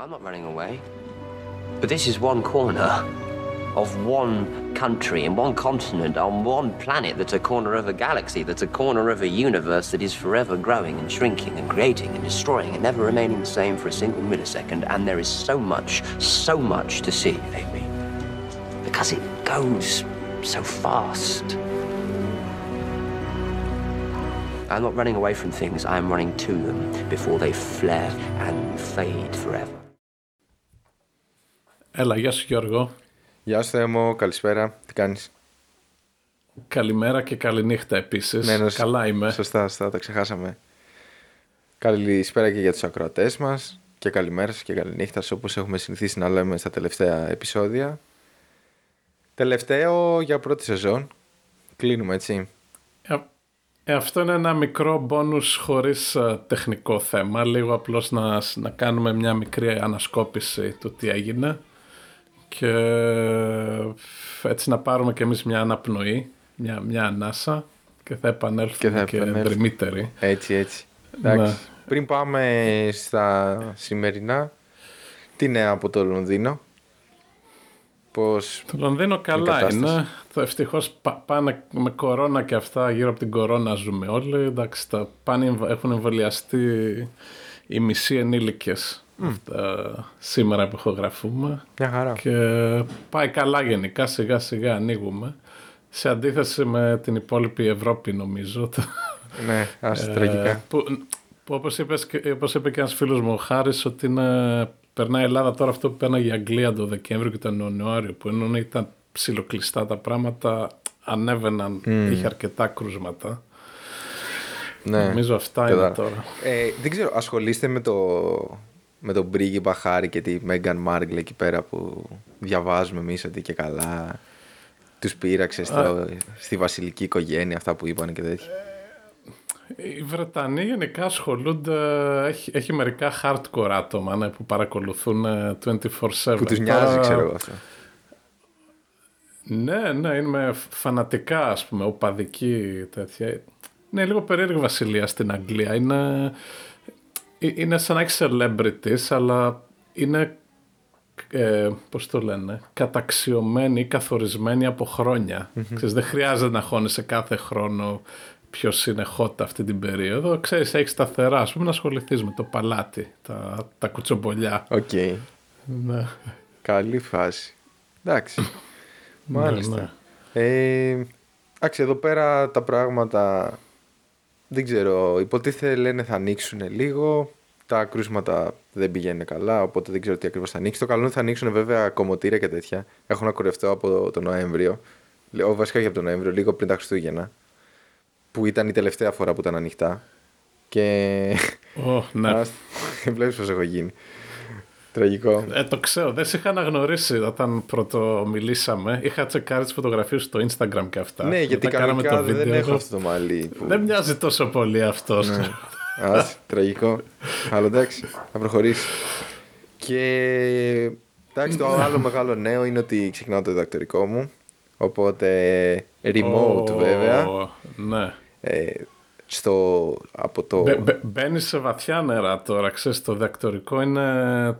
I'm not running away. But this is one corner of one country in one continent on one planet that's a corner of a galaxy, that's a corner of a universe that is forever growing and shrinking and creating and destroying and never remaining the same for a single millisecond. And there is so much, so much to see, Amy. Because it goes so fast. I'm not running away from things, I'm running to them before they flare and fade forever. Έλα, γεια σου Γιώργο. Γεια σου Θέμο, καλησπέρα. Τι κάνεις; Καλημέρα και καληνύχτα επίσης. Ναι, ναι, Καλά είμαι. Σωστά, σωστά, τα ξεχάσαμε. Καλησπέρα και για τους ακροατές μας και καλημέρα σας και καληνύχτα σας, όπως έχουμε συνηθίσει να λέμε στα τελευταία επεισόδια. Τελευταίο για πρώτη σεζόν. Κλείνουμε έτσι. Ε, ε, αυτό είναι ένα μικρό μπόνους χωρίς ε, τεχνικό θέμα. Λίγο απλώς να, να κάνουμε μια μικρή ανασκόπηση του τι έγινε και ε, έτσι να πάρουμε και εμείς μια αναπνοή, μια, μια ανάσα και θα επανέλθουμε Και θα και, επανέλθουμε. δρυμύτεροι. Έτσι, έτσι. Εντάξει. Ναι. Πριν πάμε στα σημερινά, τι νέα από το Λονδίνο; Πώς... Το Λονδίνο καλά κατάσταση; είναι. Το ευτυχώς πα- πάνε με κορώνα και αυτά, γύρω από την κορώνα ζούμε όλοι. Εντάξει, τα πάνε, έχουν εμβολιαστεί οι μισοί ενήλικες αυτά, σήμερα που ηχογραφούμε. Μια χαρά. Και πάει καλά γενικά, σιγά σιγά ανοίγουμε. Σε αντίθεση με την υπόλοιπη Ευρώπη νομίζω. Ναι, ας Ε, τραγικά. Που, που όπως, είπες, και- όπως είπε και ένας φίλος μου ο Χάρης ότι είναι, περνάει η Ελλάδα τώρα αυτό που πέρναγε η Αγγλία το Δεκέμβριο και τον Ιανουάριο που ενώ ήταν ψιλοκλειστά τα πράγματα ανέβαιναν, είχε αρκετά κρούσματα. Ναι. Νομίζω αυτά Και είναι τώρα. τώρα. Ε, δεν ξέρω, ασχολείστε με το με τον πρίγκιπα Χάρη και τη Μέγαν Μάργκλ εκεί πέρα που διαβάζουμε εμείς ότι και καλά τους πείραξε στο, στη βασιλική οικογένεια αυτά που είπαν και τέτοια. Οι Βρετανοί γενικά ασχολούνται, έχει, έχει μερικά hardcore άτομα ναι, που παρακολουθούν ε, 24-7. που τους νοιάζει Τώρα- ξέρω εγώ αυτό. Ναι, ναι, είναι φανατικά, ας πούμε, οπαδική τέτοια. Είναι λίγο περίεργη βασιλεία στην Αγγλία. Είναι, ε, είναι σαν να έχει celebrities, αλλά είναι, ε, πώς το λένε, καταξιωμένοι ή καθορισμένοι από χρόνια. Ξέρεις, δεν χρειάζεται να χώνεσαι κάθε χρόνο ποιος είναι hot αυτή την περίοδο. Ξέρεις, έχεις σταθερά, ας πούμε, να ασχοληθείς με το παλάτι, τα, τα κουτσομπολιά. Οκ. Ναι. Καλή φάση. Εντάξει. Μάλιστα. ναι. Ε, εντάξει, εδώ πέρα τα πράγματα δεν ξέρω. Υποτίθεται λένε θα ανοίξουν λίγο. Τα κρούσματα δεν πηγαίνουν καλά, οπότε δεν ξέρω τι ακριβώς θα ανοίξει. Το καλό είναι ότι θα ανοίξουν βέβαια κομμωτήρια και τέτοια. Έχω να κουρευτώ από τον Νοέμβριο. Λέω, βασικά και από τον Νοέμβριο, λίγο πριν τα Χριστούγεννα. Που ήταν η τελευταία φορά που ήταν ανοιχτά. Και. Ω, ναι. Βλέπεις πώς έχω γίνει. Τραγικό. Ε, το ξέρω, δεν σε είχα αναγνωρίσει όταν πρώτο μιλήσαμε. Είχα τσεκάρει τις φωτογραφίες στο Instagram και αυτά. ναι, γιατί Μετά κάναμε κανονικά το δεν βίντεο. έχω αυτό το μαλλί. Που... Δεν μοιάζει τόσο πολύ αυτός. Ναι. Ας, τραγικό. Αλλά εντάξει, θα προχωρήσει. Και εντάξει, το άλλο μεγάλο νέο είναι ότι ξεκινάω το διδακτορικό μου. Οπότε remote βέβαια. Ναι. Ε, στο, από το... Μπαίνεις σε βαθιά νερά τώρα. Ξέρεις, το διδακτορικό είναι ε,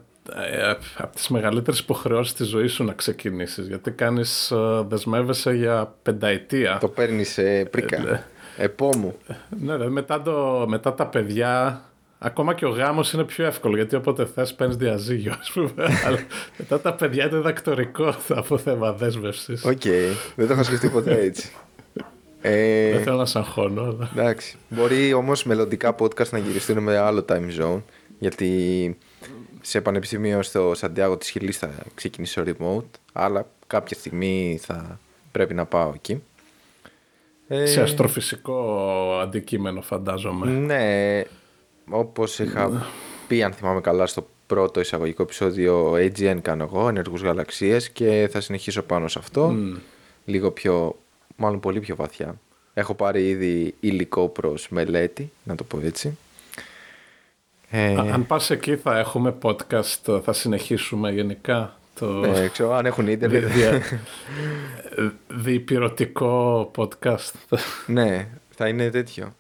από τις μεγαλύτερες υποχρεώσεις της ζωής σου να ξεκινήσεις. Γιατί κάνεις, ε, δεσμεύεσαι για πενταετία. Το παίρνεις ε, προίκα. Επ' ώμου. Ναι, ρε, μετά, το, μετά τα παιδιά, ακόμα και ο γάμος είναι πιο εύκολο, γιατί όποτε θες παίρνεις διαζύγιο, ας πούμε. Αλλά μετά τα παιδιά είναι διδακτορικό από θέμα δέσμευσης. Οκ, δεν το είχα σκεφτεί ποτέ έτσι. Ε, Δεν θέλω να σαν αγχώνω, αλλά... Εντάξει. Μπορεί όμως μελλοντικά podcast να γυριστούν με άλλο time zone. Γιατί σε πανεπιστήμιο στο Σαντιάγο της Χιλής θα ξεκινήσω remote. Αλλά κάποια στιγμή θα πρέπει να πάω εκεί. Ε, Σε αστροφυσικό αντικείμενο φαντάζομαι. Ναι, όπως είχα πει, αν θυμάμαι καλά, στο πρώτο εισαγωγικό επεισόδιο AGN κάνω εγώ, ενεργούς γαλαξίες και θα συνεχίσω πάνω σε αυτό. Λίγο πιο, μάλλον πολύ πιο βαθιά. Έχω πάρει ήδη υλικό προς μελέτη, να το πω έτσι. Ε, Α- Αν πας εκεί θα έχουμε podcast, θα συνεχίσουμε γενικά το ε, ξέρω, αν έχουν ίντερνετ. δια- διπυρωτικό podcast. ναι, θα είναι τέτοιο.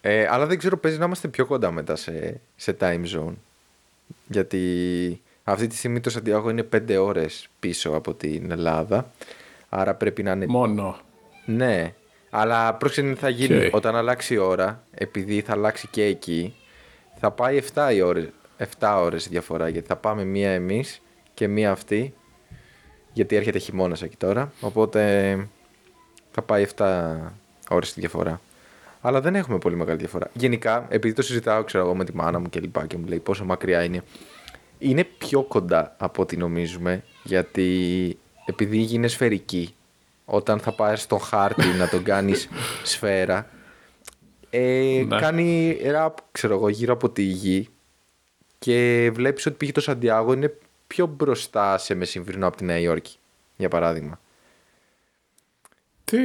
Ε, αλλά δεν ξέρω, παίζει να είμαστε πιο κοντά μετά σε, σε time zone. Γιατί Αυτή τη στιγμή το Σαντιάγο είναι 5 ώρες πίσω από την Ελλάδα. Άρα πρέπει να είναι. Μόνο. Ναι. Αλλά πρόσεξε τι θα γίνει Οκ. όταν αλλάξει η ώρα, επειδή θα αλλάξει και εκεί, θα πάει 7 οι ώρες, 7 ώρες διαφορά. Γιατί θα πάμε μία εμείς και μία αυτή. Γιατί έρχεται χειμώνας εκεί τώρα. Οπότε θα πάει 7 ώρες τη διαφορά. Αλλά δεν έχουμε πολύ μεγάλη διαφορά. Γενικά, επειδή το συζητάω, ξέρω εγώ, με τη μάνα μου και λοιπά και μου λέει πόσο μακριά είναι. Είναι πιο κοντά από ό,τι νομίζουμε. Γιατί επειδή η γη είναι σφαιρική, όταν θα πάει στον χάρτη να τον κάνεις σφαίρα, ε, Ναι. κάνει ραπ, ξέρω εγώ, γύρω από τη γη και βλέπεις ότι πήγε το Σαντιάγο είναι πιο μπροστά σε μεσημβρινό από τη Νέα Υόρκη, για παράδειγμα. Τι;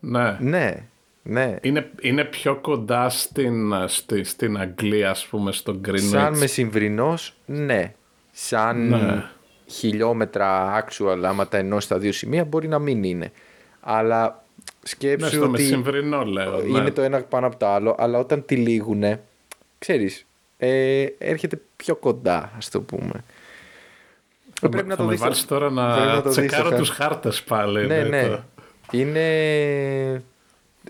Ναι. Ναι, ναι. Είναι, είναι πιο κοντά στην, στη, στην Αγγλία, ας πούμε, στο Greenwich. Σαν μεσημβρινός, ναι. Σαν Ναι. χιλιόμετρα actual, άμα τα ενώσει στα δύο σημεία, μπορεί να μην είναι. Αλλά Ναι, σκέψου στο ότι μεσημβρινό λέω. είναι ναι. το ένα πάνω από το άλλο, αλλά όταν τυλίγουνε, ξέρεις, ε, έρχεται πιο κοντά, ας το πούμε. Θα, πρέπει να θα το με δεις το- βάλεις τώρα πρέπει να, να το δεις το τσεκάρω θέμα. τους χάρτες πάλι. ναι, ναι. το- Είναι...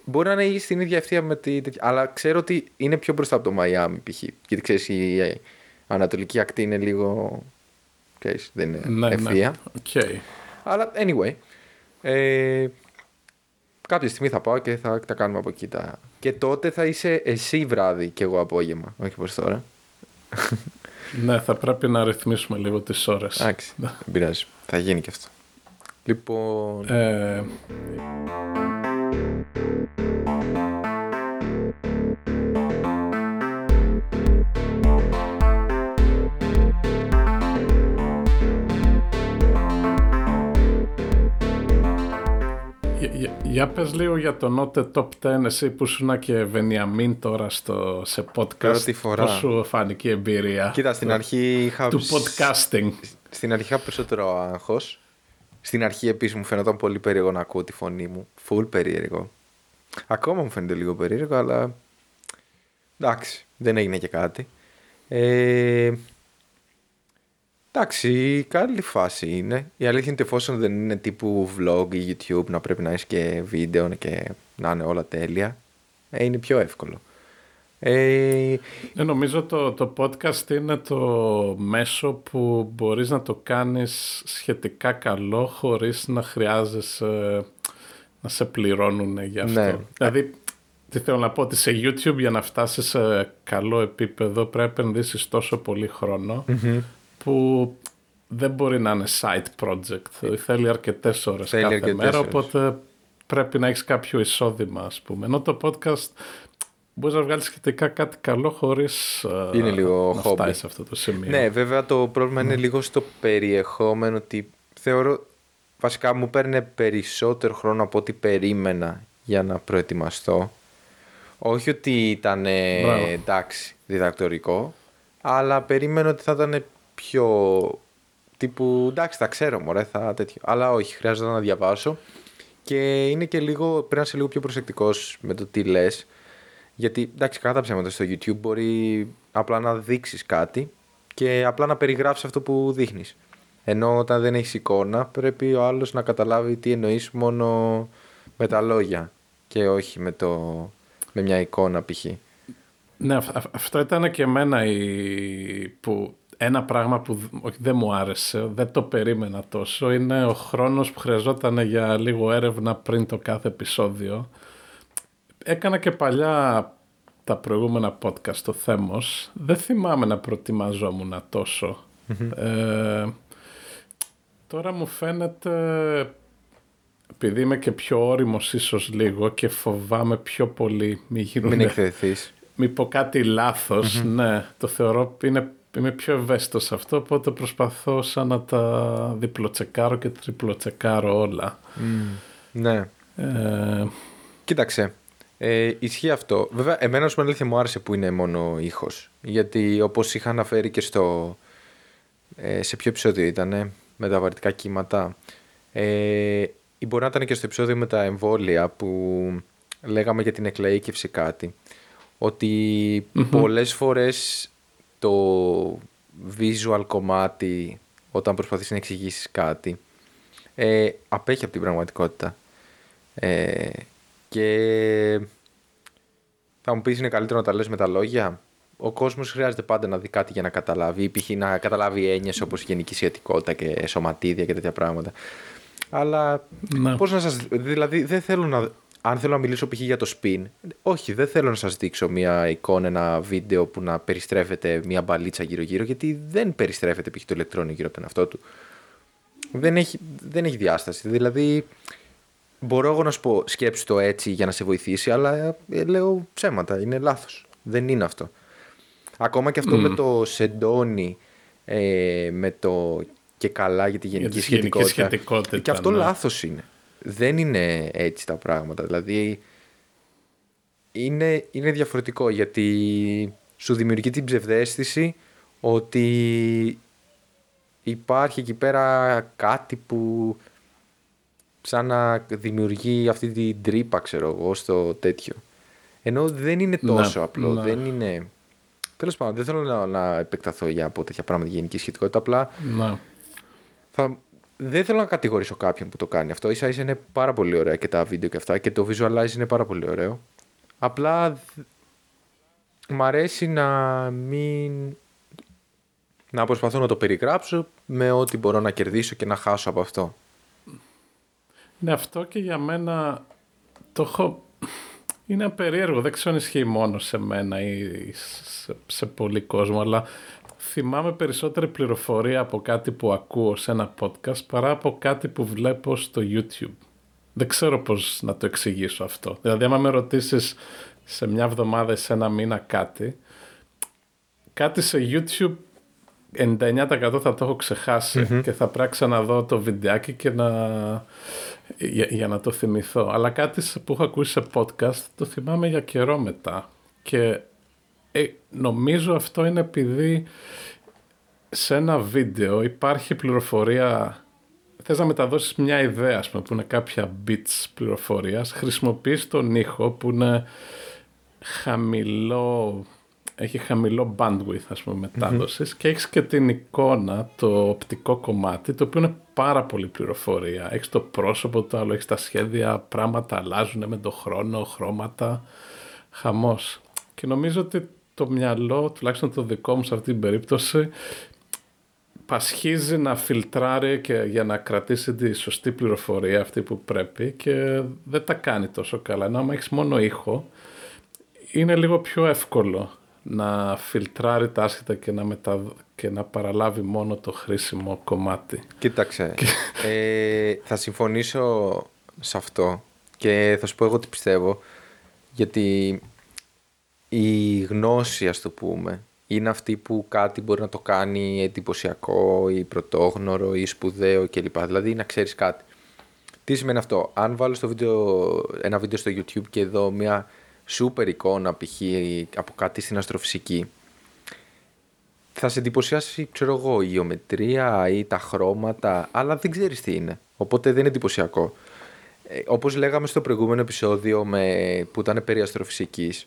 Μπορεί να είναι στην ίδια ευθεία με τη... τέτοια- Αλλά ξέρω ότι είναι πιο μπροστά από το Μαϊάμι π.χ. Γιατί ξέρεις η η ανατολική ακτή είναι λίγο... Ξέρεις, δεν είναι Ναι, ευθεία. ναι. Οκ. Αλλά anyway. Ε, κάποια στιγμή θα πάω και θα τα κάνουμε από εκεί. Τα... Και τότε θα είσαι εσύ βράδυ και εγώ απόγευμα. Όχι όπως τώρα. Ναι, θα πρέπει να ρυθμίσουμε λίγο τις ώρες. Εντάξει, δεν πειράζει. Θα γίνει και αυτό. Λοιπόν, Ε, για- για- Για πες λίγο για το Note Top 10 εσύ που ήσουν και Βενιαμίν τώρα στο, σε podcast. Πρώτη φορά. Πώς σου φάνηκε η εμπειρία κοίτα, στην του- αρχή είχα... του podcasting; Στην αρχή είχα περισσότερο άγχος. Στην αρχή επίσης μου φαίνονταν πολύ περίεργο να ακούω τη φωνή μου. Φουλ περίεργο. Ακόμα μου φαίνεται λίγο περίεργο, αλλά εντάξει, δεν έγινε και κάτι. Ε, εντάξει, καλή φάση είναι. Η αλήθεια είναι ότι εφόσον δεν είναι τύπου vlog ή YouTube να πρέπει να έχεις και βίντεο και να είναι όλα τέλεια, ε, είναι πιο εύκολο. Ε, Ε, νομίζω το, το podcast είναι το μέσο που μπορείς να το κάνεις σχετικά καλό χωρίς να χρειάζεσαι να σε πληρώνουν για αυτό. Ναι. Δηλαδή, τι θέλω να πω, ότι σε YouTube για να φτάσεις σε καλό επίπεδο πρέπει να επενδύσεις τόσο πολύ χρόνο που δεν μπορεί να είναι side project. Θέλει αρκετές ώρες Θέλει κάθε αρκετές μέρα, ώρες. οπότε πρέπει να έχεις κάποιο εισόδημα, ας πούμε. Ενώ το podcast μπορείς να βγάλεις σχετικά κάτι καλό χωρίς ε, Είναι λίγο να hobby. φτάσεις σε αυτό το σημείο. Ναι, βέβαια το πρόβλημα είναι λίγο στο περιεχόμενο ότι θεωρώ βασικά μου παίρνει περισσότερο χρόνο από ό,τι περίμενα για να προετοιμαστώ. Όχι ότι ήταν ε, Μπράβο. εντάξει διδακτορικό, αλλά περίμενα ότι θα ήταν πιο τύπου εντάξει τα ξέρω μωρέ θα τέτοιο. Αλλά όχι, χρειάζεται να διαβάσω και είναι και λίγο, πρέπει να είσαι λίγο πιο προσεκτικός με το τι λες γιατί εντάξει, κατά τα ψέματα στο YouTube μπορεί απλά να δείξεις κάτι και απλά να περιγράψεις αυτό που δείχνεις. Ενώ όταν δεν έχεις εικόνα πρέπει ο άλλος να καταλάβει τι εννοείς μόνο με τα λόγια και όχι με, το, με μια εικόνα π.χ. Ναι, αυ- αυ- αυτό ήταν και εμένα η... που ένα πράγμα που δ- όχι, δεν μου άρεσε, δεν το περίμενα τόσο, είναι ο χρόνος που χρειαζόταν για λίγο έρευνα πριν το κάθε επεισόδιο. Έκανα και παλιά τα προηγούμενα podcast το Θέμος. Δεν θυμάμαι να προετοιμαζόμουν τόσο. Ε, τώρα μου φαίνεται, επειδή είμαι και πιο όριμος ίσως λίγο και φοβάμαι πιο πολύ μη γίνουν Μην εκθεθείς. μη πω κάτι λάθος, ναι, το θεωρώ είναι, είμαι πιο ευαίσθητος σε αυτό, οπότε προσπαθώ σαν να τα διπλοτσεκάρω και τριπλοτσεκάρω όλα. Ναι. Ε, Κοίταξε. Ε, ισχύει αυτό. Βέβαια, εμένα ως αλήθεια μου άρεσε που είναι μόνο ήχος. Γιατί όπως είχα αναφέρει και στο... Ε, σε ποιο επεισόδιο ήταν, με τα βαρυτικά κύματα. Ε, ή μπορεί να ήταν και στο επεισόδιο με τα εμβόλια που λέγαμε για την εκλαΐκευση κάτι. Ότι πολλές φορές το visual κομμάτι όταν προσπαθείς να εξηγήσεις κάτι ε, απέχει από την πραγματικότητα. Ε, και θα μου πεις είναι καλύτερο να τα λες με τα λόγια; Ο κόσμος χρειάζεται πάντα να δει κάτι για να καταλάβει ή π.χ. να καταλάβει έννοιες όπως γενική σχετικότητα και σωματίδια και τέτοια πράγματα. Αλλά Ναι. πώς να σας... Δηλαδή δεν θέλω να... Αν θέλω να μιλήσω π.χ. για το spin, όχι, δεν θέλω να σας δείξω μια εικόνα, ένα βίντεο που να περιστρέφεται μια μπαλίτσα γύρω-γύρω, γιατί δεν περιστρέφεται π.χ. το ηλεκτρόνιο γύρω από τον εαυτό του. Δεν έχει, δεν έχει διάσταση. Δηλαδή, μπορώ εγώ να σου πω σκέψου το έτσι για να σε βοηθήσει, αλλά ε, λέω ψέματα, είναι λάθος. Δεν είναι αυτό. Ακόμα και αυτό με το σεντόνι, ε, με το και καλά για τη γενική τη γενική σχετικότητα. σχετικότητα, και αυτό ναι. λάθος είναι. Δεν είναι έτσι τα πράγματα. Δηλαδή, είναι, είναι διαφορετικό γιατί σου δημιουργεί την ψευδέστηση ότι υπάρχει εκεί πέρα κάτι που σαν να δημιουργεί αυτή την τρύπα ξέρω εγώ στο τέτοιο. Ενώ δεν είναι Ναι, τόσο απλό, ναι. δεν είναι... Τέλος πάντων, δεν θέλω να, να επεκταθώ για από τέτοια πράγματα γενική σχετικότητα, απλά Ναι. θα... δεν θέλω να κατηγορήσω κάποιον που το κάνει αυτό. Ίσα ίσα είναι πάρα πολύ ωραία και τα βίντεο και αυτά και το visualize είναι πάρα πολύ ωραίο. Απλά δ- μ' αρέσει να μην... να προσπαθώ να το περιγράψω με ό,τι μπορώ να κερδίσω και να χάσω από αυτό. Ναι, αυτό και για μένα το έχω... Είναι περίεργο, δεν ξέρω αν ισχύει μόνο σε μένα ή σε, σε πολύ κόσμο, αλλά θυμάμαι περισσότερη πληροφορία από κάτι που ακούω σε ένα podcast παρά από κάτι που βλέπω στο YouTube. Δεν ξέρω πώς να το εξηγήσω αυτό. Δηλαδή, άμα με ρωτήσεις σε μια εβδομάδα ή σε ένα μήνα κάτι, κάτι σε YouTube 99% θα το έχω ξεχάσει και θα πράξα να δω το βιντεάκι και να... Για, για να το θυμηθώ. Αλλά κάτι σε- που έχω ακούσει σε podcast το θυμάμαι για καιρό μετά. Και ε, νομίζω αυτό είναι επειδή σε ένα βίντεο υπάρχει πληροφορία θες να μεταδώσεις μια ιδέα ας πούμε, που είναι κάποια bits πληροφορίας χρησιμοποιείς τον ήχο που είναι χαμηλό έχει χαμηλό bandwidth ας πούμε μετάδοσης και έχεις και την εικόνα το οπτικό κομμάτι το οποίο είναι πάρα πολύ πληροφορία. Έχεις το πρόσωπο το άλλο έχεις τα σχέδια πράγματα αλλάζουν με το χρόνο χρώματα. Χαμός. Και νομίζω ότι το μυαλό τουλάχιστον το δικό μου σε αυτή την περίπτωση πασχίζει να φιλτράρει και για να κρατήσει τη σωστή πληροφορία αυτή που πρέπει και δεν τα κάνει τόσο καλά. Ενώ άμα έχεις μόνο ήχο, είναι λίγο πιο εύκολο να φιλτράρει τα άσχετα και να, μετα... και να παραλάβει μόνο το χρήσιμο κομμάτι. Κοίταξε, ε, θα συμφωνήσω σε αυτό και θα σου πω εγώ τι πιστεύω γιατί η γνώση ας το πούμε είναι αυτή που κάτι μπορεί να το κάνει εντυπωσιακό ή πρωτόγνωρο ή σπουδαίο κλπ. Δηλαδή να ξέρεις κάτι. Τι σημαίνει αυτό; Αν βάλω στο βίντεο, ένα βίντεο στο YouTube και δω μια σούπερ εικόνα π.χ. από κάτι στην αστροφυσική θα σε εντυπωσιάσει, ξέρω εγώ, η γεωμετρία ή τα χρώματα, αλλά δεν ξέρεις τι είναι. Οπότε δεν είναι εντυπωσιακό. Ε, όπως λέγαμε στο προηγούμενο επεισόδιο με, που ήταν περί αστροφυσικής,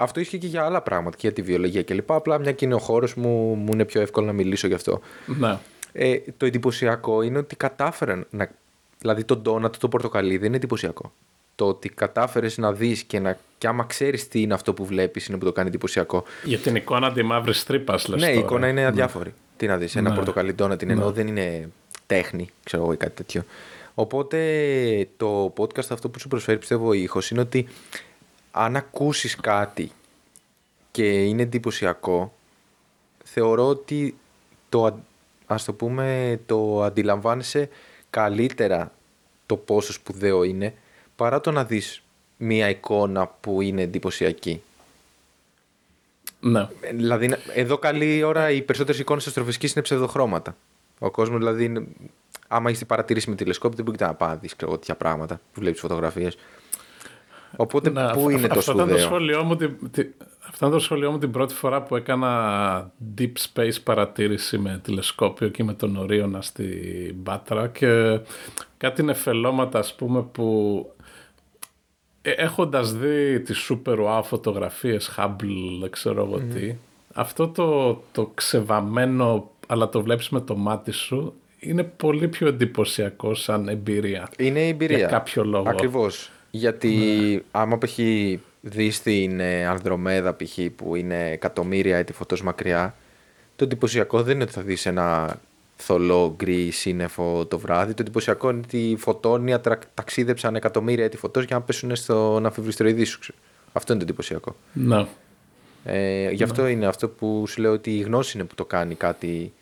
αυτό ισχύει και για άλλα πράγματα, και για τη βιολογία κλπ. Απλά μια και είναι ο χώρος μου, μου είναι πιο εύκολο να μιλήσω γι' αυτό. Ναι. Ε, το εντυπωσιακό είναι ότι κατάφεραν να. Δηλαδή το ντόνατ, το πορτοκαλί δεν είναι εντυπωσιακό. Το ότι κατάφερες να δεις και, να... και άμα ξέρεις τι είναι αυτό που βλέπεις είναι που το κάνει εντυπωσιακό. Για την εικόνα τη μαύρη τρύπας, λες. Ναι, η εικόνα είναι αδιάφορη. Τι να δεις, ένα Ναι. πορτοκαλί ντόνατ είναι, ενώ δεν είναι τέχνη, ξέρω εγώ ή κάτι τέτοιο. Οπότε το podcast αυτό που σου προσφέρει πιστεύω ο ήχος είναι ότι αν ακούσεις κάτι και είναι εντυπωσιακό θεωρώ ότι το, α- ας το πούμε, το αντιλαμβάνεσαι καλύτερα το πόσο σπουδαίο είναι παρά το να δεις μία εικόνα που είναι εντυπωσιακή. Ναι. Ε, Δηλαδή, εδώ καλή ώρα οι περισσότερες εικόνες αστροφυσικής είναι ψευδοχρώματα. Ο κόσμος, δηλαδή, είναι- άμα έχεις παρατηρήσει με τηλεσκόπιο, δεν μπορεί να πάει να δει τέτοια πράγματα που βλέπεις φωτογραφίες. Οπότε, Ναι, πού αυ- είναι αυ- το αυτό ήταν το σπουδαίο; σχόλιο μου την, τη- αυτό ήταν το σχόλιο μου την πρώτη φορά που έκανα deep space παρατήρηση με τηλεσκόπιο και με τον Ορίωνα στην Πάτρα και κάτι νεφελώματα ας πούμε που ε, έχοντας δει τις super wow φωτογραφίες Hubble δεν ξέρω εγώ τι αυτό το, το ξεβαμμένο, αλλά το βλέπεις με το μάτι σου, είναι πολύ πιο εντυπωσιακό σαν εμπειρία. Είναι η εμπειρία. Για κάποιο λόγο. Ακριβώς. Γιατί άμα π.χ. δεις την ε, Ανδρομέδα π.χ. που είναι εκατομμύρια έτη φωτός μακριά, το εντυπωσιακό δεν είναι ότι θα δεις ένα θολό γκρι σύννεφο το βράδυ. Το εντυπωσιακό είναι ότι οι φωτόνια τρα- ταξίδεψαν εκατομμύρια έτη φωτός για να πέσουν στον αμφιβριστροειδή σου. ξέρω. Αυτό είναι το εντυπωσιακό. Ναι. Ε, γι' αυτό είναι αυτό που σου λέω ότι η γνώση είναι που το κάνει κάτι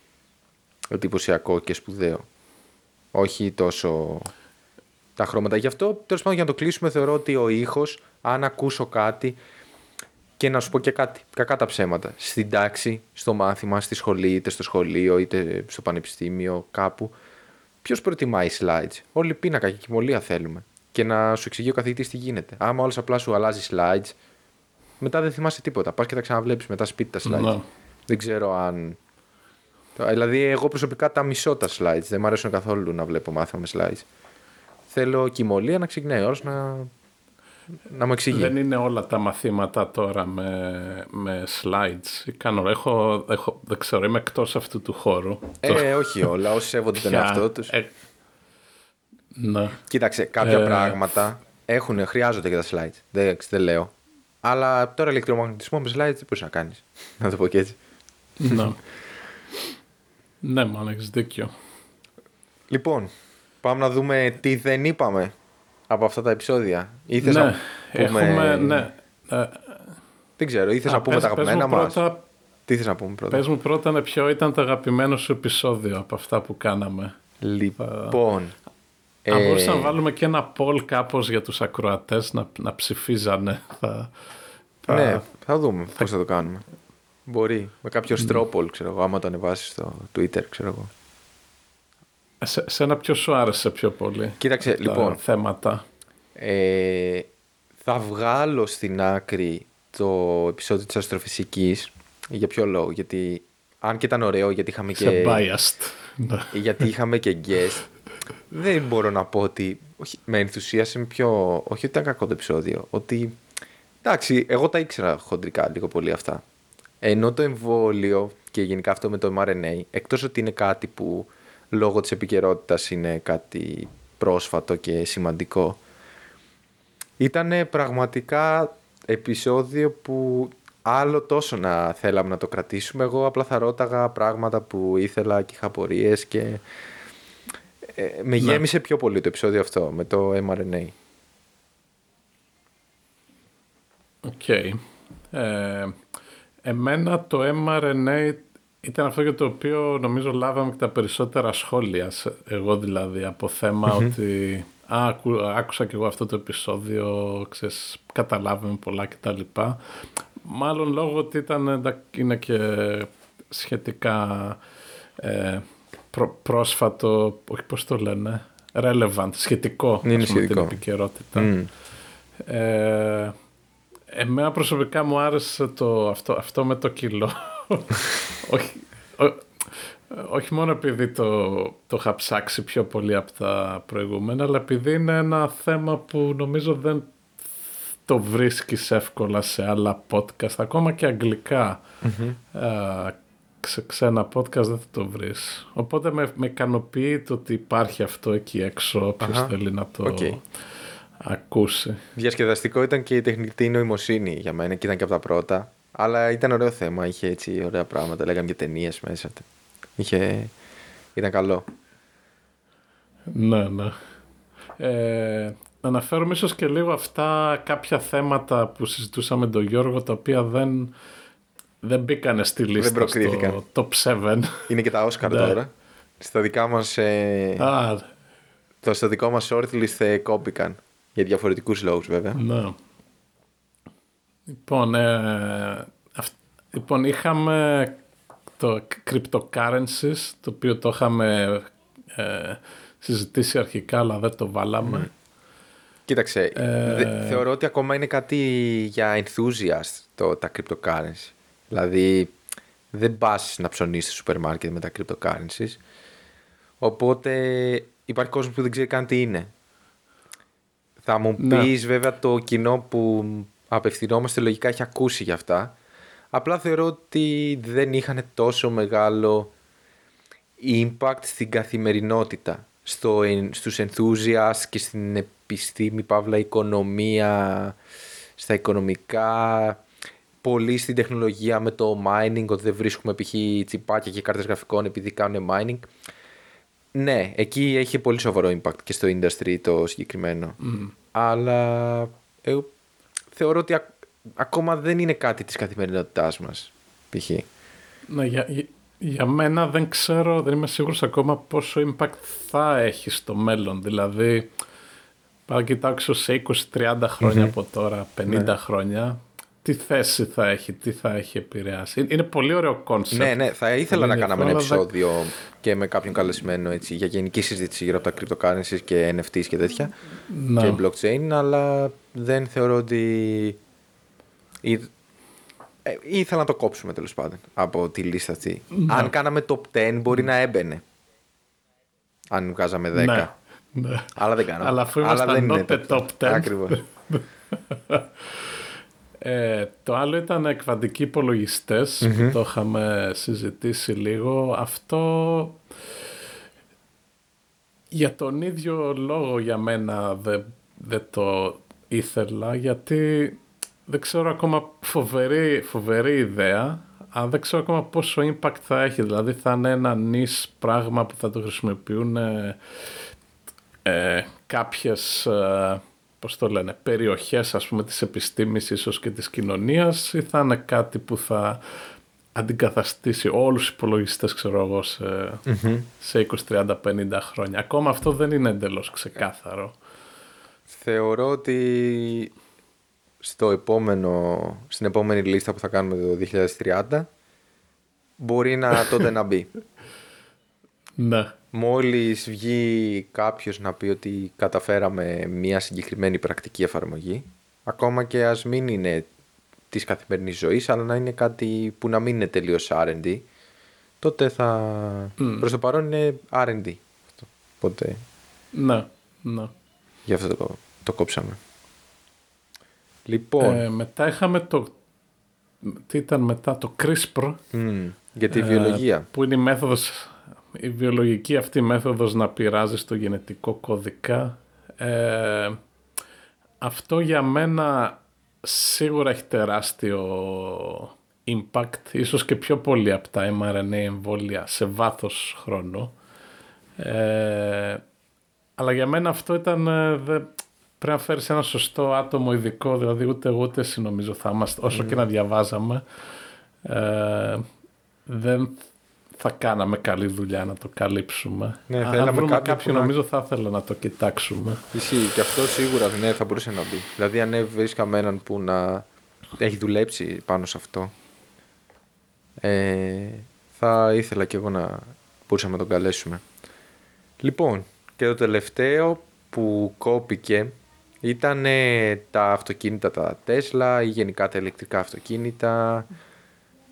εντυπωσιακό και σπουδαίο. Όχι τόσο τα χρώματα. Γι' αυτό, τέλος πάντων, για να το κλείσουμε, θεωρώ ότι ο ήχος, αν ακούσω κάτι. Και να σου πω και κάτι, κακά τα ψέματα. Στην τάξη, στο μάθημα, στη σχολή, είτε στο σχολείο, είτε στο πανεπιστήμιο, κάπου. Ποιος προτιμάει slides; Όλοι πίνακα και κοιμωλία θέλουμε. Και να σου εξηγεί ο καθηγητής τι γίνεται. Άμα όλος απλά σου αλλάζει slides, μετά δεν θυμάσαι τίποτα. Πας και τα ξαναβλέπει μετά σπίτι τα slides. Ναι. Δεν ξέρω αν. Δηλαδή, εγώ προσωπικά τα μισώ τα slides. Δεν μου αρέσουν καθόλου να βλέπω μάθημα με slides. Θέλω κοιμωλία να ξεκινάει ο ώρας να, να μου εξηγεί. Δεν είναι όλα τα μαθήματα τώρα με, με slides. Κάνω, έχω, έχω, δεν ξέρω, είμαι εκτός αυτού του χώρου. Ε, όχι όλα. Όσοι σέβονται τον Πια, εαυτό τους. ε, ναι. Κοίταξε, κάποια Ε. πράγματα έχουν, χρειάζονται και τα slides. Δεν, δεν λέω. Αλλά τώρα ηλεκτρομαγνητισμό με slides δεν μπορεί να κάνεις. να το πω και έτσι. ναι. ναι, μάλλον έχεις δίκιο. Λοιπόν, πάμε να δούμε τι δεν είπαμε από αυτά τα επεισόδια. Ή θες ναι, να πούμε... έχουμε, ναι. Ε, Δεν ξέρω, ή θες α, να πούμε πες- τα πες αγαπημένα μου μας; πρώτα- Τι θες να πούμε πρώτα; Πες μου πρώτα ναι, ποιο ήταν το αγαπημένο σου επεισόδιο από αυτά που κάναμε. Λοιπόν. Αν ε, μπορούσαμε να βάλουμε και ένα poll κάπως για τους ακροατές να, να ψηφίζανε. Θα, θα- Ναι, θα δούμε πώς θα το κάνουμε. Μπορεί. Με κάποιο στρόπολ, ξέρω εγώ, άμα το ανεβάσεις στο Twitter, ξέρω εγώ. Σε, σε ένα ποιο σου άρεσε πιο πολύ. Κοίταξε, τα λοιπόν. θέματα; Ε, θα βγάλω στην άκρη το επεισόδιο της αστροφυσικής. Για ποιο λόγο, γιατί αν και ήταν ωραίο, γιατί είχαμε Σε και, biased. Ναι. γιατί είχαμε και guest, δεν μπορώ να πω ότι όχι, με ενθουσίασε πιο, όχι ότι ήταν κακό το επεισόδιο, ότι εντάξει, εγώ τα ήξερα χοντρικά λίγο πολύ αυτά. Ενώ το εμβόλιο και γενικά αυτό με το mRNA, εκτός ότι είναι κάτι που λόγω της επικαιρότητας είναι κάτι πρόσφατο και σημαντικό, ήταν πραγματικά επεισόδιο που άλλο τόσο να θέλαμε να το κρατήσουμε. Εγώ απλά θα ρώταγα πράγματα που ήθελα και είχα απορίες και ε, με γέμισε πιο πολύ το επεισόδιο αυτό με το mRNA. Οκ. Ε, εμένα το mRNA ήταν αυτό για το οποίο νομίζω λάβαμε και τα περισσότερα σχόλια. σε- Εγώ δηλαδή από θέμα ότι «Α, ακού- άκουσα και εγώ αυτό το επεισόδιο, ξέρεις, καταλάβαμε πολλά κτλ. Μάλλον λόγω ότι ήταν, εντα- είναι και σχετικά ε, πρό- πρόσφατο, όχι πώς το λένε, relevant, σχετικό Είναι ας πούμε, σχετικό. την επικαιρότητα. Μμ. Ε, εμένα προσωπικά μου άρεσε το, αυτό, αυτό με το κιλό. Όχι, ό- όχι μόνο επειδή το, το είχα ψάξει πιο πολύ από τα προηγούμενα, αλλά επειδή είναι ένα θέμα που νομίζω δεν το βρίσκεις εύκολα σε άλλα podcast, ακόμα και αγγλικά. Α, σε ξένα podcast δεν θα το βρεις. Οπότε με, με ικανοποιεί το ότι υπάρχει αυτό εκεί έξω, όποιος Αχα. θέλει να το Οκ. ακούσει. Διασκεδαστικό ήταν και η τεχνητή νοημοσύνη για μένα και ήταν και από τα πρώτα. Αλλά ήταν ωραίο θέμα, είχε έτσι ωραία πράγματα. Λέγαμε και ταινίες μέσα. Είχε... Ήταν καλό. Ναι, ναι. Ε, να αναφέρουμε ίσως και λίγο αυτά κάποια θέματα που συζητούσαμε με τον Γιώργο τα οποία δεν, δεν μπήκανε στη λίστα προκρίθηκαν. στο top 7. Είναι και τα Όσκαρ Ναι. τώρα. Στα δικά μας, ε, Α, το στο δικό μας shortlist ε, κόπηκαν. Για διαφορετικούς λόγους βέβαια. ναι. Λοιπόν, ε, αυ- λοιπόν, είχαμε το cryptocurrencies, το οποίο το είχαμε ε, συζητήσει αρχικά, αλλά δεν το βάλαμε. Κοίταξε, Ε, δε- θεωρώ ότι ακόμα είναι κάτι για enthusiast το, τα cryptocurrency. Δηλαδή, δεν πας να ψωνίσεις στο σούπερ μάρκετ με τα cryptocurrencies. Οπότε υπάρχει κόσμος που δεν ξέρει καν τι είναι. Θα μου Ναι. πεις βέβαια το κοινό που απευθυνόμαστε λογικά έχει ακούσει για αυτά. Απλά θεωρώ ότι δεν είχαν τόσο μεγάλο impact στην καθημερινότητα, στο, στους enthusiasts και στην επιστήμη, παύλα οικονομία, στα οικονομικά, πολύ στην τεχνολογία με το mining, ότι δεν βρίσκουμε π.χ. τσιπάκια και κάρτες γραφικών επειδή κάνουν mining. Ναι, εκεί έχει πολύ σοβαρό impact και στο industry το συγκεκριμένο. Αλλά εγώ θεωρώ ότι ακόμα δεν είναι κάτι της καθημερινότητάς μας, π.χ. Ναι, για, για μένα δεν ξέρω, δεν είμαι σίγουρος ακόμα πόσο impact θα έχει στο μέλλον. Δηλαδή, πάω κοιτάξω σε 20-30 χρονια από τώρα, 50 ναι. χρόνια, τι θέση θα έχει, τι θα έχει επηρεάσει. Είναι πολύ ωραίο κόνσεπτ. Ναι, ναι, θα ήθελα να κάναμε ένα επεισόδιο και με κάποιον καλεσμένο έτσι, για γενική συζήτηση γύρω από τα cryptocurrencies και NFTs και τέτοια no. και blockchain, αλλά δεν θεωρώ ότι ε, ήθελα να το κόψουμε τέλος πάντων από τη λίστα αυτή. Ναι. Αν κάναμε top 10 μπορεί να έμπαινε. Αν βγάζαμε 10. Ναι. Ναι. Αλλά δεν κάναμε. Αλλά αφού Αλλά δεν είναι top 10. Ακριβώς. ε, το άλλο ήταν εκβαντικοί που το είχαμε συζητήσει λίγο. Αυτό για τον ίδιο λόγο για μένα δεν, δεν το ήθελα γιατί δεν ξέρω ακόμα φοβερή, φοβερή ιδέα, αλλά δεν ξέρω ακόμα πόσο impact θα έχει. Δηλαδή θα είναι ένα νης πράγμα που θα το χρησιμοποιούν ε, ε, κάποιες, ε, πώς το λένε, περιοχές ας πούμε της επιστήμης ίσως και της κοινωνίας ή θα είναι κάτι που θα αντικαταστήσει όλους τους υπολογιστές ξέρω εγώ σε, σε 20, 30, 50 χρόνια. Ακόμα αυτό δεν είναι εντελώς ξεκάθαρο. Θεωρώ ότι στο επόμενο, στην επόμενη λίστα που θα κάνουμε το 2030 μπορεί να τότε να μπει. Ναι. Μόλις βγει κάποιος να πει ότι καταφέραμε μια συγκεκριμένη πρακτική εφαρμογή ακόμα και ας μην είναι της καθημερινής ζωής αλλά να είναι κάτι που να μην είναι τελείως R&D τότε θα... Mm. Προς το παρόν είναι R&D. Οπότε... Ναι, ναι. Γι' αυτό το, το κόψαμε. Λοιπόν. Ε, μετά είχαμε το. Τι ήταν μετά, το CRISPR. Mm, για τη βιολογία. Ε, που είναι η μέθοδος, η βιολογική αυτή μέθοδος να πειράζει στο γενετικό κώδικα. Ε, αυτό για μένα σίγουρα έχει τεράστιο impact, ίσως και πιο πολύ από τα mRNA εμβόλια σε βάθος χρόνου. Ε, αλλά για μένα αυτό ήταν, πρέπει να φέρεις ένα σωστό άτομο ειδικό, δηλαδή ούτε εγώ ούτε εσύ νομίζω θα είμαστε, όσο και να διαβάζαμε, ε, δεν θα κάναμε καλή δουλειά να το καλύψουμε. Ναι, Αν βρούμε κάποιον να... νομίζω θα ήθελα να το κοιτάξουμε. Ισχύει και αυτό σίγουρα ναι, θα μπορούσε να μπει. Δηλαδή αν βρίσκαμε έναν που να έχει δουλέψει πάνω σε αυτό, ε, θα ήθελα και εγώ να μπορούσαμε να τον καλέσουμε. Λοιπόν, και το τελευταίο που κόπηκε ήταν τα αυτοκίνητα τα Tesla ή γενικά τα ηλεκτρικά αυτοκίνητα,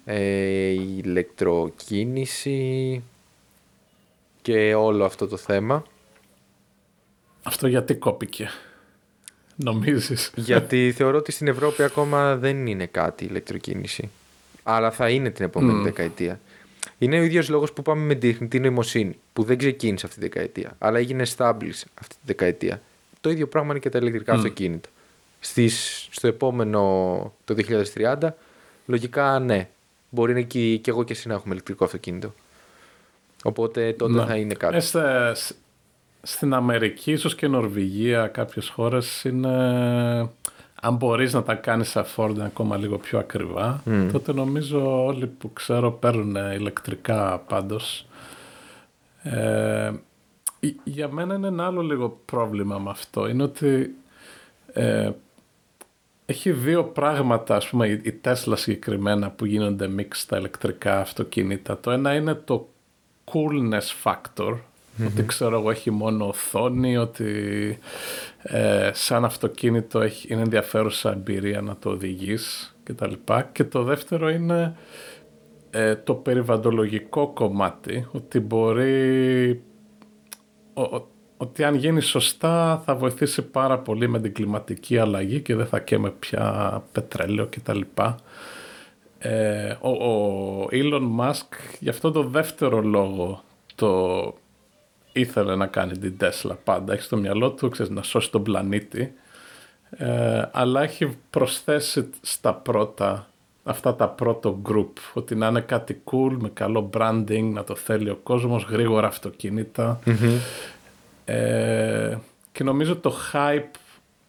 ε, η ηλεκτροκίνηση και όλο αυτό το θέμα. Αυτό γιατί κόπηκε, νομίζεις; Γιατί θεωρώ ότι στην Ευρώπη ακόμα δεν είναι κάτι η ηλεκτροκίνηση. Αλλά θα είναι την επόμενη δεκαετία. Είναι ο ίδιος λόγος που πάμε με την τεχνητή νοημοσύνη, που δεν ξεκίνησε αυτή τη δεκαετία, αλλά έγινε established αυτή τη δεκαετία. Το ίδιο πράγμα είναι και τα ηλεκτρικά mm. αυτοκίνητα. Στις, στο επόμενο, το 2030, λογικά ναι. Μπορεί να και, και εγώ και εσύ να έχουμε ηλεκτρικό αυτοκίνητο. Οπότε τότε ναι. θα είναι κάτι. Έστε, στην Αμερική, ίσως και Νορβηγία, κάποιες χώρες είναι. Αν μπορείς να τα κάνεις afford ακόμα λίγο πιο ακριβά, τότε νομίζω όλοι που ξέρω παίρνουν ηλεκτρικά πάντως. Ε, για μένα είναι ένα άλλο λίγο πρόβλημα με αυτό. Είναι ότι ε, έχει δύο πράγματα, ας πούμε, η Tesla συγκεκριμένα που γίνονται mix στα ηλεκτρικά αυτοκίνητα. Το ένα είναι το coolness factor, ότι ξέρω εγώ έχει μόνο οθόνη, ότι ε, σαν αυτοκίνητο έχει, είναι ενδιαφέρουσα εμπειρία να το οδηγείς κτλ. Και, και το δεύτερο είναι ε, το περιβαντολογικό κομμάτι, ότι μπορεί ότι αν γίνει σωστά θα βοηθήσει πάρα πολύ με την κλιματική αλλαγή και δεν θα καίμε πια πετρέλαιο κτλ. ε, ο, ο Elon Musk για αυτό το δεύτερο λόγο το ήθελε να κάνει την Tesla πάντα. Έχει στο μυαλό του ξέρεις, να σώσει τον πλανήτη. Ε, αλλά έχει προσθέσει στα πρώτα αυτά τα πρώτο group ότι να είναι κάτι cool με καλό branding να το θέλει ο κόσμος γρήγορα ε, και νομίζω το hype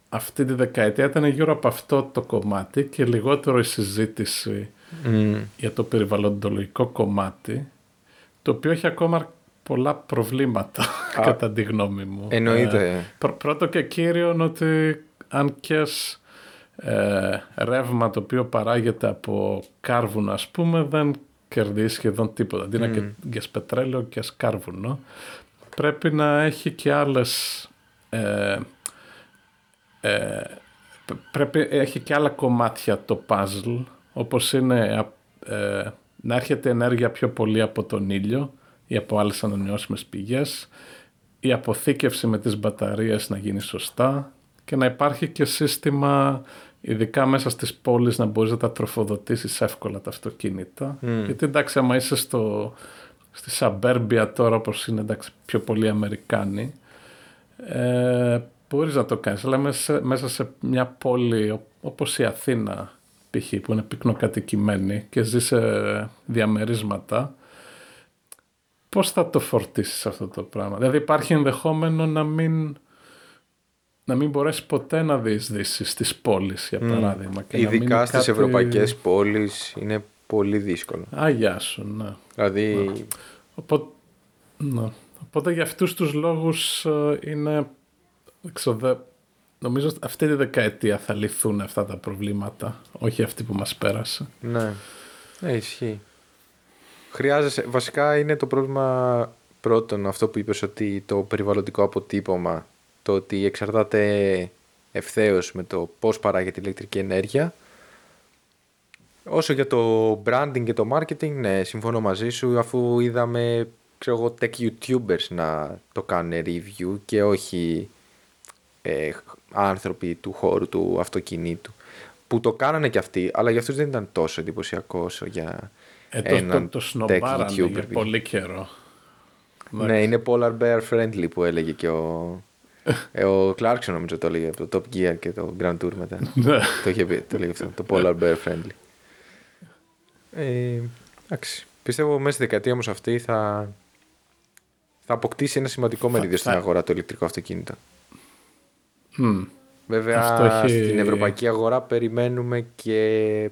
αυτή τη δεκαετία ήταν γύρω από αυτό το κομμάτι και λιγότερο η συζήτηση για το περιβαλλοντολογικό κομμάτι το οποίο έχει ακόμα πολλά προβλήματα κατά τη γνώμη μου. Εννοείται. Ε, πρώτο και κύριο ότι αν και ε, ρεύμα το οποίο παράγεται από κάρβουνο ας πούμε δεν κερδίζει σχεδόν τίποτα. Αντί mm. να πετρέλαιο και κάρβουνο πρέπει να έχει και άλλες ε, ε, πρέπει έχει και άλλα κομμάτια το puzzle όπως είναι ε, να έρχεται ενέργεια πιο πολύ από τον ήλιο ή από άλλες ανανεώσιμες πηγές η αποθήκευση με τις μπαταρίες να γίνει σωστά και να υπάρχει και σύστημα ειδικά μέσα στις πόλεις να μπορείς να τα τροφοδοτήσεις εύκολα τα αυτοκίνητα. Γιατί εντάξει άμα είσαι στο, στη Σαμπέρμπια τώρα όπως είναι εντάξει, πιο πολλοί Αμερικάνοι ε, μπορείς να το κάνεις αλλά μέσα, μέσα σε μια πόλη όπως η Αθήνα π.χ. που είναι πυκνοκατοικημένη και ζει σε διαμερίσματα πώς θα το φορτίσεις αυτό το πράγμα; Δηλαδή υπάρχει ενδεχόμενο να μην, να μην μπορέσεις ποτέ να διεισδύσεις στις πόλεις για παράδειγμα. Και Ειδικά να στις κάτι... ευρωπαϊκές πόλεις είναι πολύ δύσκολο. Αγιά σου, ναι. Δηλαδή... Οπότε, ναι. Οπότε για αυτούς τους λόγους ε, είναι... Ξέρω, νομίζω αυτή τη δεκαετία θα λυθούν αυτά τα προβλήματα, όχι αυτή που μας πέρασε. Ναι, ε, ισχύει. Χρειάζεσαι, βασικά είναι το πρόβλημα πρώτον αυτό που είπες ότι το περιβαλλοντικό αποτύπωμα, το ότι εξαρτάται ευθέως με το πώς παράγεται η ηλεκτρική ενέργεια. Όσο για το branding και το marketing, ναι, συμφωνώ μαζί σου, αφού είδαμε ξέρω εγώ, tech YouTubers να το κάνουν review και όχι ε, άνθρωποι του χώρου του αυτοκινήτου. Που το κάνανε κι αυτοί, αλλά για αυτούς δεν ήταν τόσο εντυπωσιακό όσο για ε, το, έναν το, το tech YouTuber. για πολύ καιρό. Ναι, είναι polar bear friendly που έλεγε και ο, ε, ο Clarkson νομίζω το έλεγε από το Top Gear και το Grand Tour μετά. Ναι. το είχε πει, το έλεγε αυτό, το polar bear friendly. Ε, εντάξει. Πιστεύω μέσα στη δεκαετία όμως αυτή θα, θα αποκτήσει ένα σημαντικό μερίδιο στην αγορά το ηλεκτρικό αυτοκίνητο. Mm. Βέβαια στην ευρωπαϊκή αγορά περιμένουμε και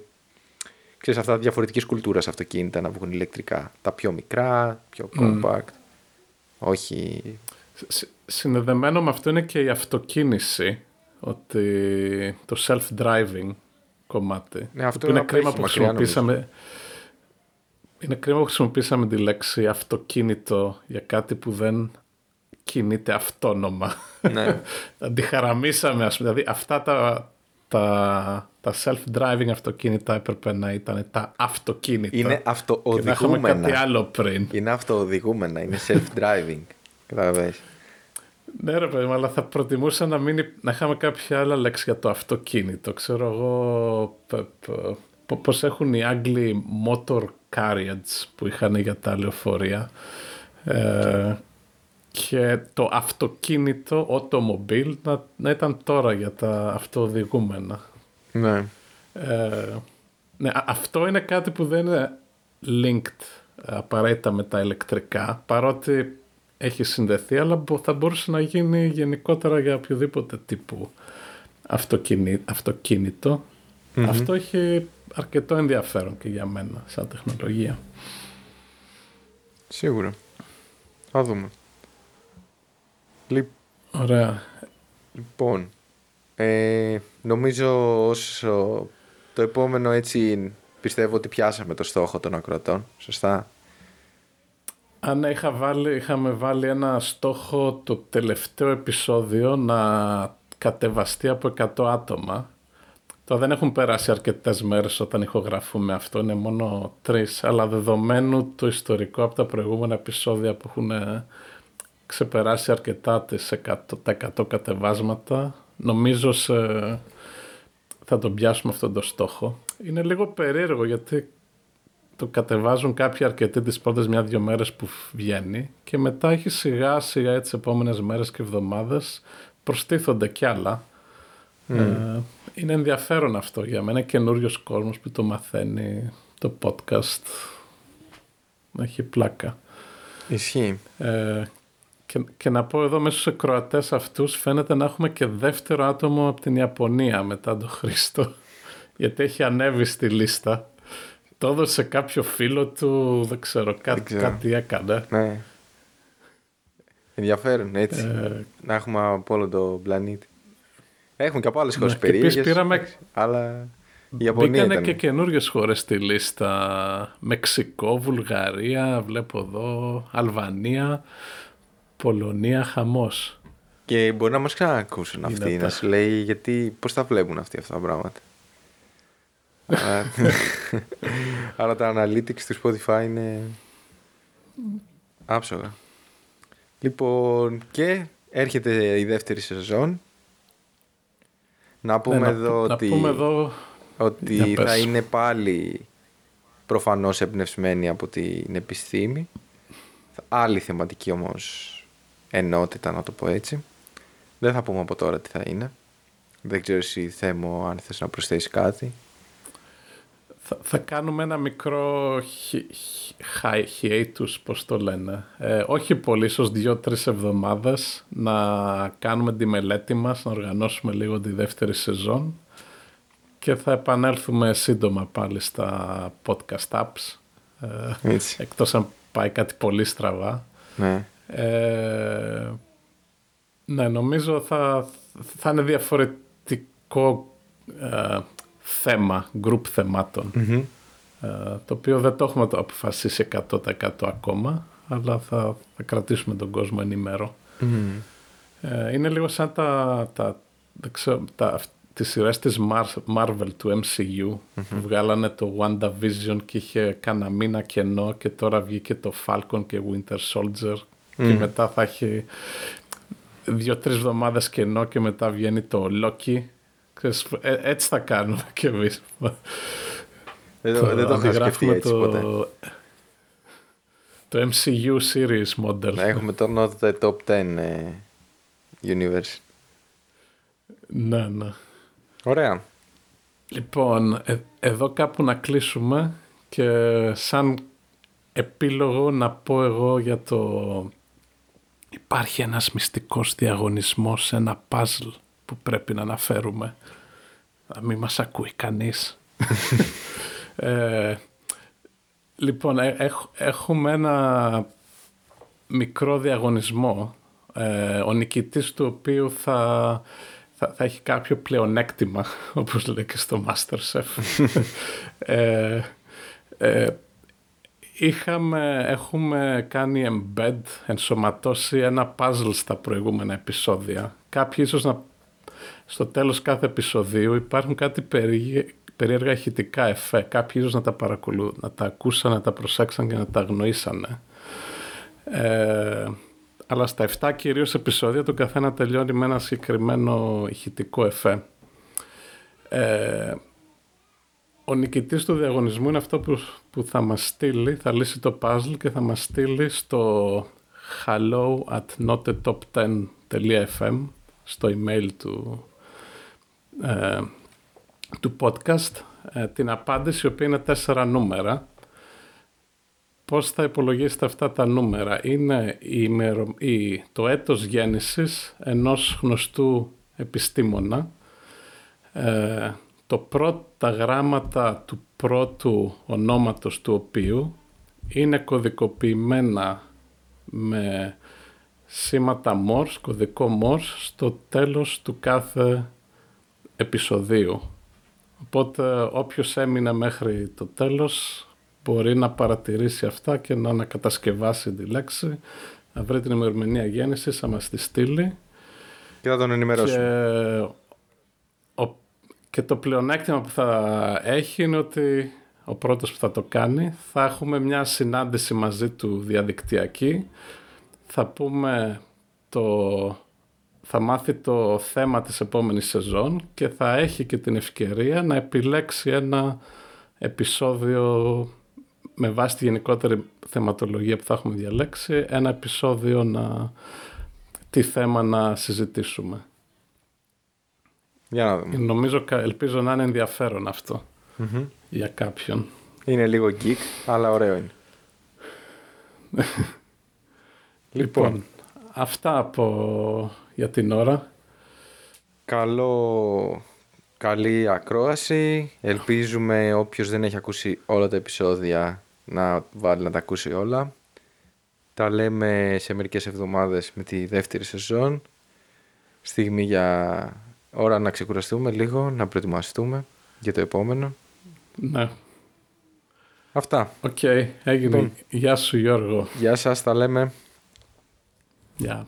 ξέρεις, αυτά διαφορετική κουλτούρα αυτοκίνητα να βγουν ηλεκτρικά. Τα πιο μικρά, πιο compact. Όχι. συνδεδεμένο με αυτό είναι και η αυτοκίνηση. Ότι το self-driving κομμάτι. Ναι, αυτό είναι κρίμα που χρησιμοποίησαμε. Είναι κρίμα που χρησιμοποίησαμε τη λέξη αυτοκίνητο για κάτι που δεν κινείται αυτόνομα. Ναι. Αντιχαραμίσαμε, ας πούμε. Δηλαδή αυτά τα, τα, τα self-driving αυτοκίνητα έπρεπε να ήταν τα αυτοκίνητα. Είναι αυτοοδηγούμενα. Και να κάτι άλλο πριν. Είναι αυτοοδηγούμενα, είναι self-driving. Καταλαβαίνεις. Ναι ρε παιδί αλλά θα προτιμούσα να, μην, να είχαμε κάποια άλλα λέξη για το αυτοκίνητο. Ξέρω εγώ πώς έχουν οι Άγγλοι motor carriage που είχαν για τα λεωφορεία. Ε, και το αυτοκίνητο, automobile, να, να ήταν τώρα για τα αυτοοδηγούμενα. Ναι. Ε, ναι. Αυτό είναι κάτι που δεν είναι linked απαραίτητα με τα ηλεκτρικά, παρότι έχει συνδεθεί, αλλά θα μπορούσε να γίνει γενικότερα για οποιοδήποτε τύπου αυτοκίνητο. Αυτό έχει αρκετό ενδιαφέρον και για μένα σαν τεχνολογία. Σίγουρα. Θα δούμε. Ωραία. Λοιπόν, ε, νομίζω όσο το επόμενο έτσι πιστεύω ότι πιάσαμε το στόχο των ακροατών, σωστά; Αν είχα βάλει, είχαμε βάλει ένα στόχο το τελευταίο επεισόδιο να κατεβαστεί από 100 άτομα. Τώρα δεν έχουν περάσει αρκετές μέρες όταν ηχογραφούμε αυτό, είναι μόνο τρεις, αλλά δεδομένου το ιστορικό από τα προηγούμενα επεισόδια που έχουν ξεπεράσει αρκετά τις 100, τα 100 κατεβάσματα. Νομίζω σε, θα τον πιάσουμε αυτόν τον στόχο. Είναι λίγο περίεργο γιατί το κατεβάζουν κάποιοι αρκετοί τις πρώτες μια-δυο μέρες που βγαίνει και μετά έχει σιγά σιγά έτσι επόμενες μέρες και εβδομάδες προστίθονται κι άλλα. Ε, είναι ενδιαφέρον αυτό για μένα, καινούριος κόσμος που το μαθαίνει το podcast. Έχει πλάκα. Ισχύει. Ε, και, και να πω εδώ μέσα στους εκροατές αυτούς φαίνεται να έχουμε και δεύτερο άτομο από την Ιαπωνία μετά τον Χρήστο γιατί έχει ανέβει στη λίστα το έδωσε κάποιο φίλο του δεν ξέρω, κάτι, ξέρω. κάτι έκανε Ναι. Ενδιαφέρον, έτσι. Ε, Να έχουμε από όλο το πλανήτη. Έχουμε και από άλλες χώρες Ναι, και επίσης περίεργες. πήραμε- Αλλά η Ιαπωνία Μπήκανε ήταν. και καινούριες χώρες στη λίστα. Μεξικό, Βουλγαρία, βλέπω εδώ, Αλβανία, Πολωνία, χαμός. Και μπορεί να μας ξανακούσουν αυτοί, Δυνατά. να σου λέει γιατί, πώς τα βλέπουν αυτοί αυτά τα πράγματα. Αλλά- Αλλά τα analytics του Spotify είναι άψογα. Λοιπόν, και έρχεται η δεύτερη σεζόν. Να πούμε Ναι, εδώ να, ότι, να πούμε εδώ, ότι Για πες. θα είναι πάλι προφανώς εμπνευσμένη από την επιστήμη. Άλλη θεματική όμως ενότητα, να το πω έτσι. Δεν θα πούμε από τώρα τι θα είναι. Δεν ξέρω εσύ Θέμο αν θες να προσθέσεις κάτι. Θα, θα κάνουμε ένα μικρό χι- χι- hi- hiatus, πώς το λένε. Ε, όχι πολύ, ίσως δύο-τρεις εβδομάδες να κάνουμε τη μελέτη μας, να οργανώσουμε λίγο τη δεύτερη σεζόν και θα επανέλθουμε σύντομα πάλι στα podcast apps. Ε, Έτσι. εκτός αν πάει κάτι πολύ στραβά. Ναι. Ε, ναι, νομίζω θα, θα είναι διαφορετικό ε, θέμα, group θεμάτων. Μμμ. Ε, το οποίο δεν το έχουμε το αποφασίσει 100% ακόμα, αλλά θα, θα κρατήσουμε τον κόσμο ενημέρο. Μμμ. Ε, είναι λίγο σαν τα, τα, δεν ξέρω, τα, τις σειρές της Mar- Marvel του MCU που βγάλανε το WandaVision και είχε κάνα μήνα κενό και τώρα βγήκε το Falcon και Winter Soldier και μετά θα έχει δύο-τρεις εβδομάδες κενό και μετά βγαίνει το Loki. Ξέρεις, ε, έτσι θα κάνουμε κι εμείς. Δεν το, δεν το είχα σκεφτεί αντιγράφουμε έτσι ποτέ. το MCU series model. Να έχουμε το Not the Top 10 ε, Universe. Ναι, ναι. Ωραία. Λοιπόν, ε- εδώ κάπου να κλείσουμε και σαν επίλογο να πω εγώ για το... Υπάρχει ένας μυστικός διαγωνισμός σε ένα puzzle που πρέπει να αναφέρουμε. Να μην μας ακούει κανείς. ε, λοιπόν, ε- έχ- έχουμε ένα μικρό διαγωνισμό ε, ο νικητής του οποίου θα, θα, θα έχει κάποιο πλεονέκτημα όπως λέει και στο Masterchef ε, ε, είχαμε, έχουμε κάνει embed ενσωματώσει ένα puzzle στα προηγούμενα επεισόδια κάποιοι ίσως να στο τέλος κάθε επεισοδίου υπάρχουν κάτι περί, περίεργα ηχητικά εφέ κάποιοι ίσως να τα παρακολου... να τα ακούσαν, να τα προσέξαν και να τα αγνοήσανε ε, αλλά στα 7 κυρίως επεισόδια το καθένα τελειώνει με ένα συγκεκριμένο ηχητικό εφέ. Ε, ο νικητής του διαγωνισμού είναι αυτό που, που θα μας στείλει, θα λύσει το puzzle και θα μας στείλει στο hello at notetop10.fm στο email του, ε, του podcast ε, την απάντηση η οποία είναι τέσσερα νούμερα Πώς θα υπολογίσετε αυτά τα νούμερα; Είναι η ημερο- η- το έτος γέννησης ενός γνωστού επιστήμονα, ε, το πρώτα τα γράμματα του πρώτου ονόματος του οποίου είναι κωδικοποιημένα με σήματα Morse, κωδικό Morse, στο τέλος του κάθε επεισοδίου. Οπότε όποιος έμεινε μέχρι το τέλος μπορεί να παρατηρήσει αυτά και να ανακατασκευάσει τη λέξη, να βρει την ημερομηνία γέννησης, θα μας τη στείλει Και θα τον ενημερώσουμε. και, ο, και το πλεονέκτημα που θα έχει είναι ότι ο πρώτος που θα το κάνει θα έχουμε μια συνάντηση μαζί του διαδικτυακή θα πούμε το θα μάθει το θέμα της επόμενης σεζόν και θα έχει και την ευκαιρία να επιλέξει ένα επεισόδιο με βάση τη γενικότερη θεματολογία που θα έχουμε διαλέξει, ένα επεισόδιο να, τι θέμα να συζητήσουμε. Για να δούμε. Νομίζω, ελπίζω να είναι ενδιαφέρον για κάποιον. Είναι λίγο geek, αλλά ωραίο είναι. λοιπόν, αυτά από για την ώρα. Καλό, καλή ακρόαση. Ελπίζουμε όποιος δεν έχει ακούσει όλα τα επεισόδια να βάλει να τα ακούσει όλα. Τα λέμε σε μερικές εβδομάδες με τη δεύτερη σεζόν. Στιγμή για ώρα να ξεκουραστούμε λίγο, να προετοιμαστούμε για το επόμενο. Ναι. Αυτά. OK, okay, έγινε. Λοιπόν. Γεια σου Γιώργο. Γεια σας, τα λέμε. Γεια.